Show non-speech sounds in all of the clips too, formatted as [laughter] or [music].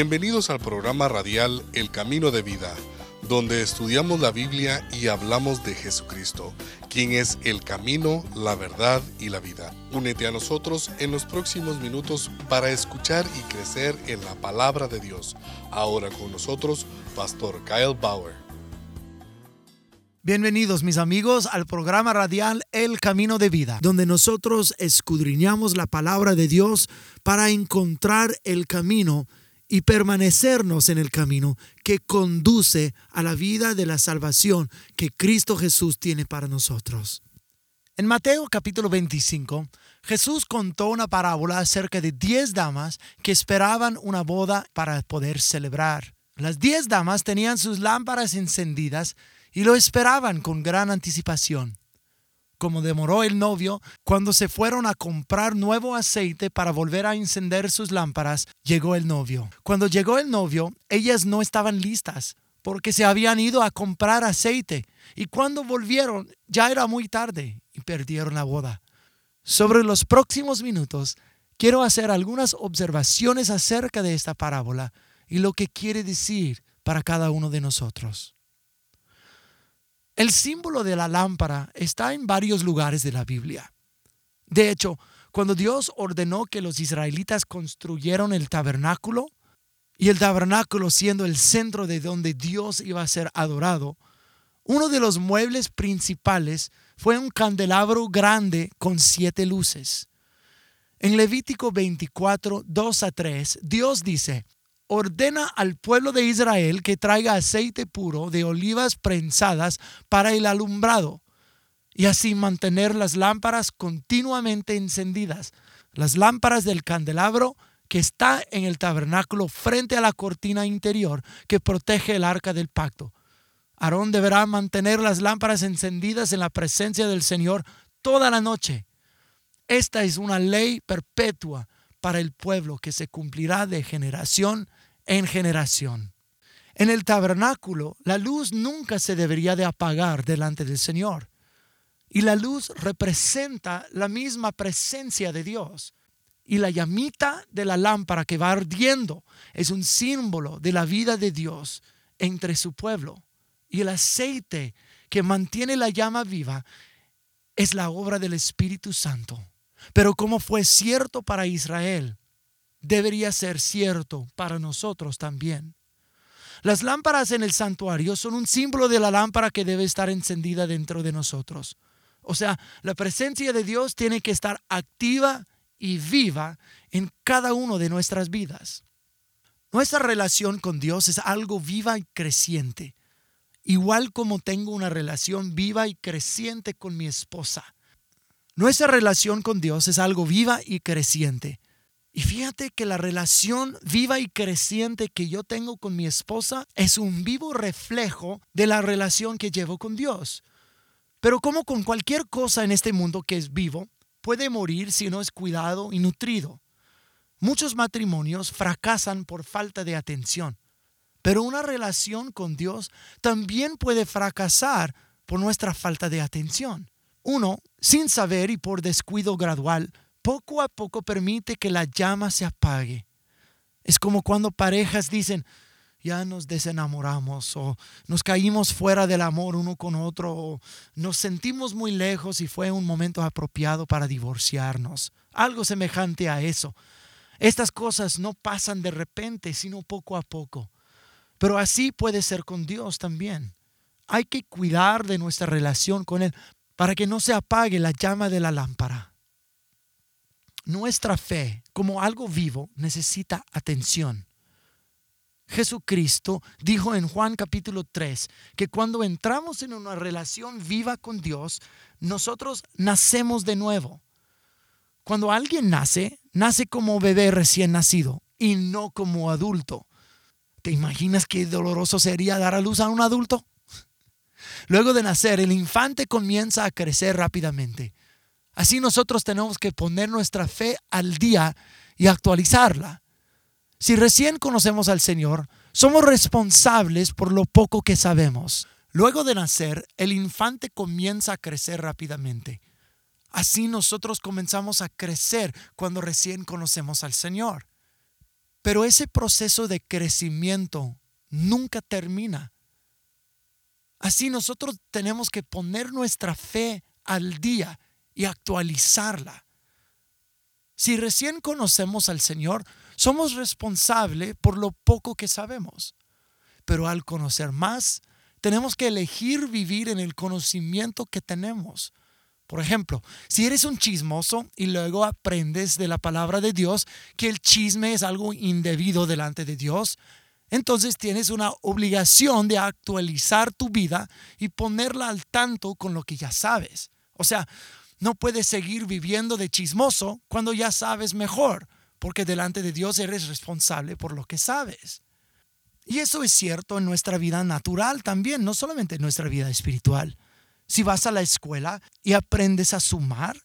Bienvenidos al programa radial El Camino de Vida, donde estudiamos la Biblia y hablamos de Jesucristo, quien es el camino, la verdad y la vida. Únete a nosotros en los próximos minutos para escuchar y crecer en la palabra de Dios. Ahora con nosotros, Pastor Kyle Bauer. Bienvenidos mis amigos al programa radial El Camino de Vida, donde nosotros escudriñamos la palabra de Dios para encontrar el camino y permanecernos en el camino que conduce a la vida de la salvación que Cristo Jesús tiene para nosotros. En Mateo capítulo 25, Jesús contó una parábola acerca de diez damas que esperaban una boda para poder celebrar. Las diez damas tenían sus lámparas encendidas y lo esperaban con gran anticipación como demoró el novio, cuando se fueron a comprar nuevo aceite para volver a encender sus lámparas, llegó el novio. Cuando llegó el novio, ellas no estaban listas porque se habían ido a comprar aceite y cuando volvieron ya era muy tarde y perdieron la boda. Sobre los próximos minutos, quiero hacer algunas observaciones acerca de esta parábola y lo que quiere decir para cada uno de nosotros. El símbolo de la lámpara está en varios lugares de la Biblia. De hecho, cuando Dios ordenó que los israelitas construyeron el tabernáculo, y el tabernáculo siendo el centro de donde Dios iba a ser adorado, uno de los muebles principales fue un candelabro grande con siete luces. En Levítico 24, 2 a 3, Dios dice, ordena al pueblo de Israel que traiga aceite puro de olivas prensadas para el alumbrado y así mantener las lámparas continuamente encendidas. Las lámparas del candelabro que está en el tabernáculo frente a la cortina interior que protege el arca del pacto. Aarón deberá mantener las lámparas encendidas en la presencia del Señor toda la noche. Esta es una ley perpetua para el pueblo que se cumplirá de generación en generación. En el tabernáculo, la luz nunca se debería de apagar delante del Señor. Y la luz representa la misma presencia de Dios. Y la llamita de la lámpara que va ardiendo es un símbolo de la vida de Dios entre su pueblo. Y el aceite que mantiene la llama viva es la obra del Espíritu Santo. Pero como fue cierto para Israel, debería ser cierto para nosotros también. Las lámparas en el santuario son un símbolo de la lámpara que debe estar encendida dentro de nosotros. O sea, la presencia de Dios tiene que estar activa y viva en cada uno de nuestras vidas. Nuestra relación con Dios es algo viva y creciente, igual como tengo una relación viva y creciente con mi esposa. Nuestra relación con Dios es algo viva y creciente. Y fíjate que la relación viva y creciente que yo tengo con mi esposa es un vivo reflejo de la relación que llevo con Dios. Pero como con cualquier cosa en este mundo que es vivo, puede morir si no es cuidado y nutrido. Muchos matrimonios fracasan por falta de atención, pero una relación con Dios también puede fracasar por nuestra falta de atención. Uno, sin saber y por descuido gradual, poco a poco permite que la llama se apague. Es como cuando parejas dicen, ya nos desenamoramos o nos caímos fuera del amor uno con otro o nos sentimos muy lejos y fue un momento apropiado para divorciarnos. Algo semejante a eso. Estas cosas no pasan de repente, sino poco a poco. Pero así puede ser con Dios también. Hay que cuidar de nuestra relación con Él para que no se apague la llama de la lámpara nuestra fe como algo vivo necesita atención. Jesucristo dijo en Juan capítulo 3 que cuando entramos en una relación viva con Dios, nosotros nacemos de nuevo. Cuando alguien nace, nace como bebé recién nacido y no como adulto. ¿Te imaginas qué doloroso sería dar a luz a un adulto? [laughs] Luego de nacer, el infante comienza a crecer rápidamente Así nosotros tenemos que poner nuestra fe al día y actualizarla. Si recién conocemos al Señor, somos responsables por lo poco que sabemos. Luego de nacer, el infante comienza a crecer rápidamente. Así nosotros comenzamos a crecer cuando recién conocemos al Señor. Pero ese proceso de crecimiento nunca termina. Así nosotros tenemos que poner nuestra fe al día y actualizarla. Si recién conocemos al Señor, somos responsables por lo poco que sabemos. Pero al conocer más, tenemos que elegir vivir en el conocimiento que tenemos. Por ejemplo, si eres un chismoso y luego aprendes de la palabra de Dios que el chisme es algo indebido delante de Dios, entonces tienes una obligación de actualizar tu vida y ponerla al tanto con lo que ya sabes. O sea, no puedes seguir viviendo de chismoso cuando ya sabes mejor, porque delante de Dios eres responsable por lo que sabes. Y eso es cierto en nuestra vida natural también, no solamente en nuestra vida espiritual. Si vas a la escuela y aprendes a sumar,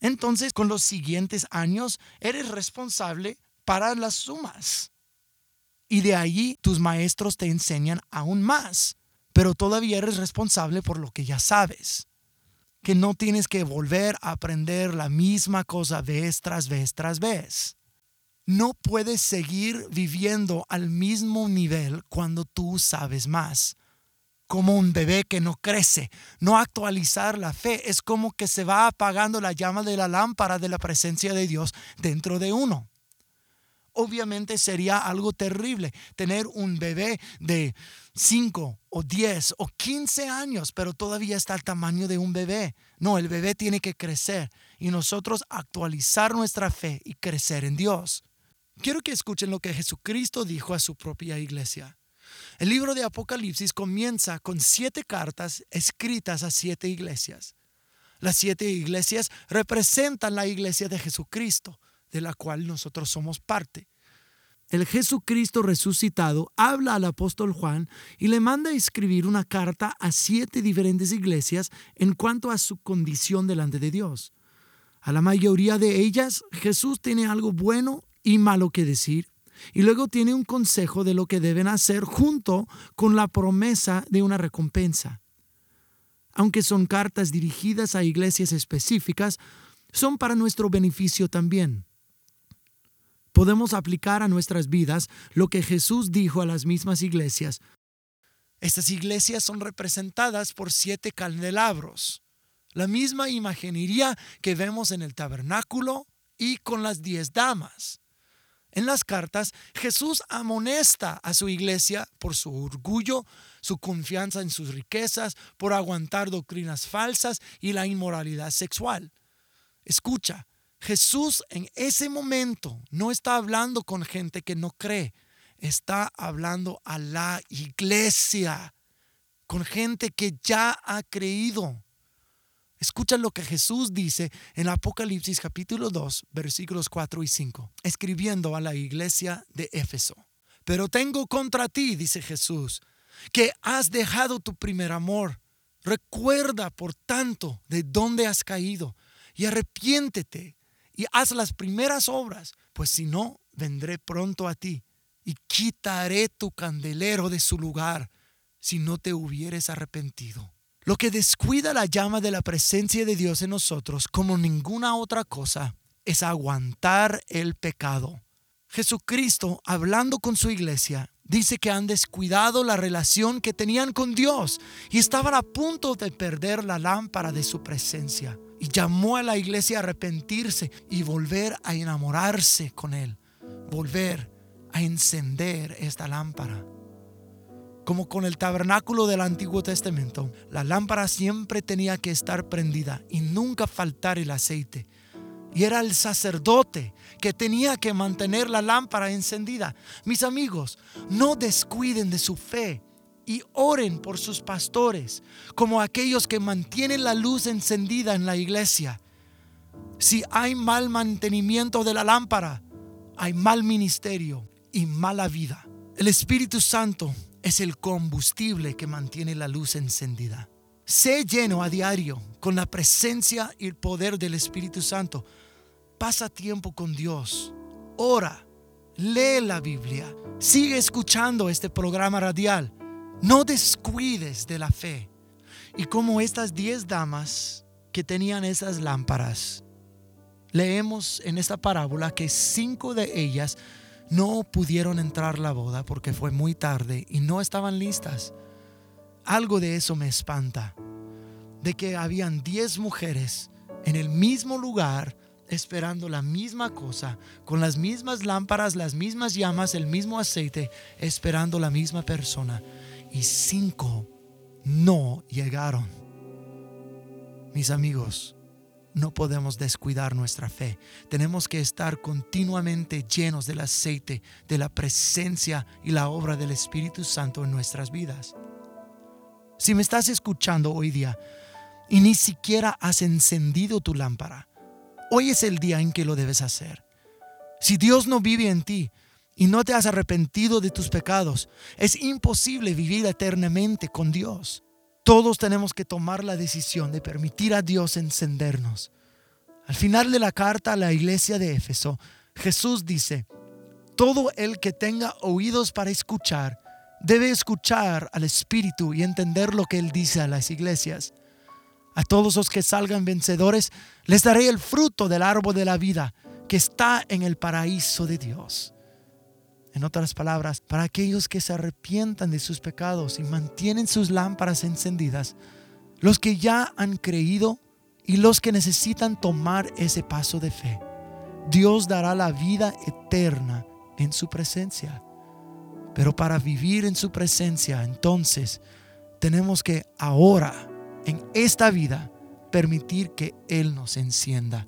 entonces con los siguientes años eres responsable para las sumas. Y de allí tus maestros te enseñan aún más, pero todavía eres responsable por lo que ya sabes. Que no tienes que volver a aprender la misma cosa vez tras vez tras vez. No puedes seguir viviendo al mismo nivel cuando tú sabes más. Como un bebé que no crece, no actualizar la fe es como que se va apagando la llama de la lámpara de la presencia de Dios dentro de uno. Obviamente sería algo terrible tener un bebé de 5 o 10 o 15 años, pero todavía está al tamaño de un bebé. No, el bebé tiene que crecer y nosotros actualizar nuestra fe y crecer en Dios. Quiero que escuchen lo que Jesucristo dijo a su propia iglesia. El libro de Apocalipsis comienza con siete cartas escritas a siete iglesias. Las siete iglesias representan la iglesia de Jesucristo, de la cual nosotros somos parte. El Jesucristo resucitado habla al apóstol Juan y le manda a escribir una carta a siete diferentes iglesias en cuanto a su condición delante de Dios. A la mayoría de ellas Jesús tiene algo bueno y malo que decir, y luego tiene un consejo de lo que deben hacer junto con la promesa de una recompensa. Aunque son cartas dirigidas a iglesias específicas, son para nuestro beneficio también. Podemos aplicar a nuestras vidas lo que Jesús dijo a las mismas iglesias. Estas iglesias son representadas por siete candelabros, la misma imaginería que vemos en el tabernáculo y con las diez damas. En las cartas, Jesús amonesta a su iglesia por su orgullo, su confianza en sus riquezas, por aguantar doctrinas falsas y la inmoralidad sexual. Escucha, Jesús en ese momento no está hablando con gente que no cree, está hablando a la iglesia, con gente que ya ha creído. Escucha lo que Jesús dice en Apocalipsis capítulo 2, versículos 4 y 5, escribiendo a la iglesia de Éfeso. Pero tengo contra ti, dice Jesús, que has dejado tu primer amor. Recuerda, por tanto, de dónde has caído y arrepiéntete y haz las primeras obras, pues si no, vendré pronto a ti y quitaré tu candelero de su lugar si no te hubieres arrepentido. Lo que descuida la llama de la presencia de Dios en nosotros como ninguna otra cosa es aguantar el pecado. Jesucristo, hablando con su iglesia, dice que han descuidado la relación que tenían con Dios y estaban a punto de perder la lámpara de su presencia. Y llamó a la iglesia a arrepentirse y volver a enamorarse con Él, volver a encender esta lámpara. Como con el tabernáculo del Antiguo Testamento, la lámpara siempre tenía que estar prendida y nunca faltar el aceite. Y era el sacerdote que tenía que mantener la lámpara encendida. Mis amigos, no descuiden de su fe y oren por sus pastores, como aquellos que mantienen la luz encendida en la iglesia. Si hay mal mantenimiento de la lámpara, hay mal ministerio y mala vida. El Espíritu Santo es el combustible que mantiene la luz encendida. Sé lleno a diario con la presencia y el poder del Espíritu Santo. Pasa tiempo con Dios. Ora. Lee la Biblia. Sigue escuchando este programa radial. No descuides de la fe. Y como estas diez damas que tenían esas lámparas, leemos en esta parábola que cinco de ellas no pudieron entrar la boda porque fue muy tarde y no estaban listas. Algo de eso me espanta, de que habían 10 mujeres en el mismo lugar esperando la misma cosa, con las mismas lámparas, las mismas llamas, el mismo aceite, esperando la misma persona. Y cinco no llegaron. Mis amigos, no podemos descuidar nuestra fe. Tenemos que estar continuamente llenos del aceite, de la presencia y la obra del Espíritu Santo en nuestras vidas. Si me estás escuchando hoy día y ni siquiera has encendido tu lámpara, hoy es el día en que lo debes hacer. Si Dios no vive en ti y no te has arrepentido de tus pecados, es imposible vivir eternamente con Dios. Todos tenemos que tomar la decisión de permitir a Dios encendernos. Al final de la carta a la iglesia de Éfeso, Jesús dice, todo el que tenga oídos para escuchar, debe escuchar al Espíritu y entender lo que Él dice a las iglesias. A todos los que salgan vencedores, les daré el fruto del árbol de la vida que está en el paraíso de Dios. En otras palabras, para aquellos que se arrepientan de sus pecados y mantienen sus lámparas encendidas, los que ya han creído y los que necesitan tomar ese paso de fe, Dios dará la vida eterna en su presencia. Pero para vivir en su presencia, entonces, tenemos que ahora, en esta vida, permitir que Él nos encienda.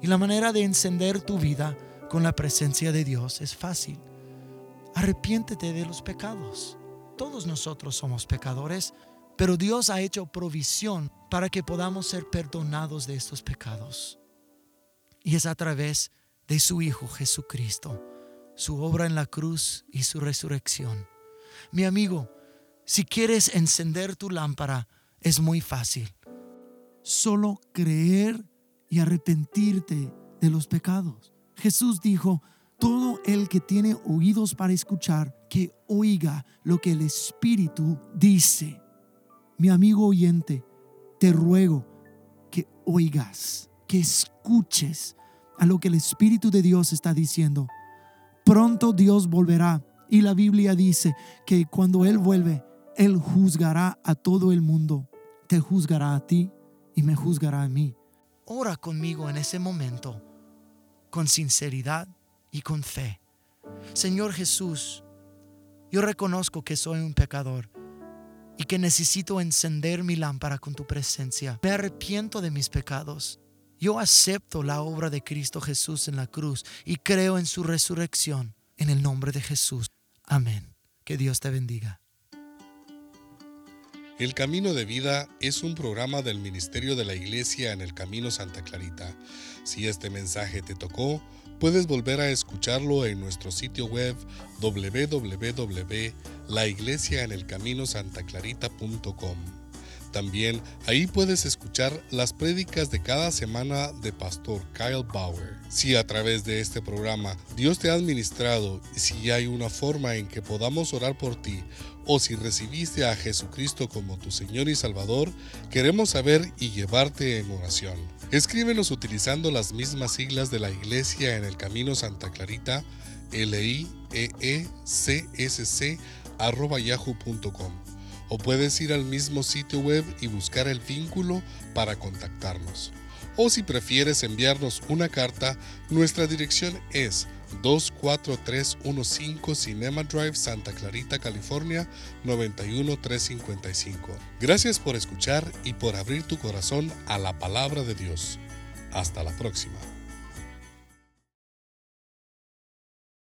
Y la manera de encender tu vida con la presencia de Dios es fácil. Arrepiéntete de los pecados. Todos nosotros somos pecadores, pero Dios ha hecho provisión para que podamos ser perdonados de estos pecados. Y es a través de su Hijo Jesucristo, su obra en la cruz y su resurrección. Mi amigo, si quieres encender tu lámpara, es muy fácil. Solo creer y arrepentirte de los pecados. Jesús dijo, todo el que tiene oídos para escuchar, que oiga lo que el Espíritu dice. Mi amigo oyente, te ruego que oigas, que escuches a lo que el Espíritu de Dios está diciendo. Pronto Dios volverá y la Biblia dice que cuando Él vuelve, Él juzgará a todo el mundo. Te juzgará a ti y me juzgará a mí. Ora conmigo en ese momento con sinceridad y con fe. Señor Jesús, yo reconozco que soy un pecador y que necesito encender mi lámpara con tu presencia. Me arrepiento de mis pecados. Yo acepto la obra de Cristo Jesús en la cruz y creo en su resurrección. En el nombre de Jesús. Amén. Que Dios te bendiga. El Camino de Vida es un programa del Ministerio de la Iglesia en el Camino Santa Clarita. Si este mensaje te tocó, puedes volver a escucharlo en nuestro sitio web www.laiglesiaenelcaminosantaclarita.com. También ahí puedes escuchar las prédicas de cada semana de Pastor Kyle Bauer. Si a través de este programa Dios te ha administrado y si hay una forma en que podamos orar por ti o si recibiste a Jesucristo como tu Señor y Salvador, queremos saber y llevarte en oración. Escríbenos utilizando las mismas siglas de la Iglesia en el Camino Santa Clarita, l i e e c s c yahoo.com o puedes ir al mismo sitio web y buscar el vínculo para contactarnos. O si prefieres enviarnos una carta, nuestra dirección es 24315 Cinema Drive, Santa Clarita, California 91355. Gracias por escuchar y por abrir tu corazón a la palabra de Dios. Hasta la próxima.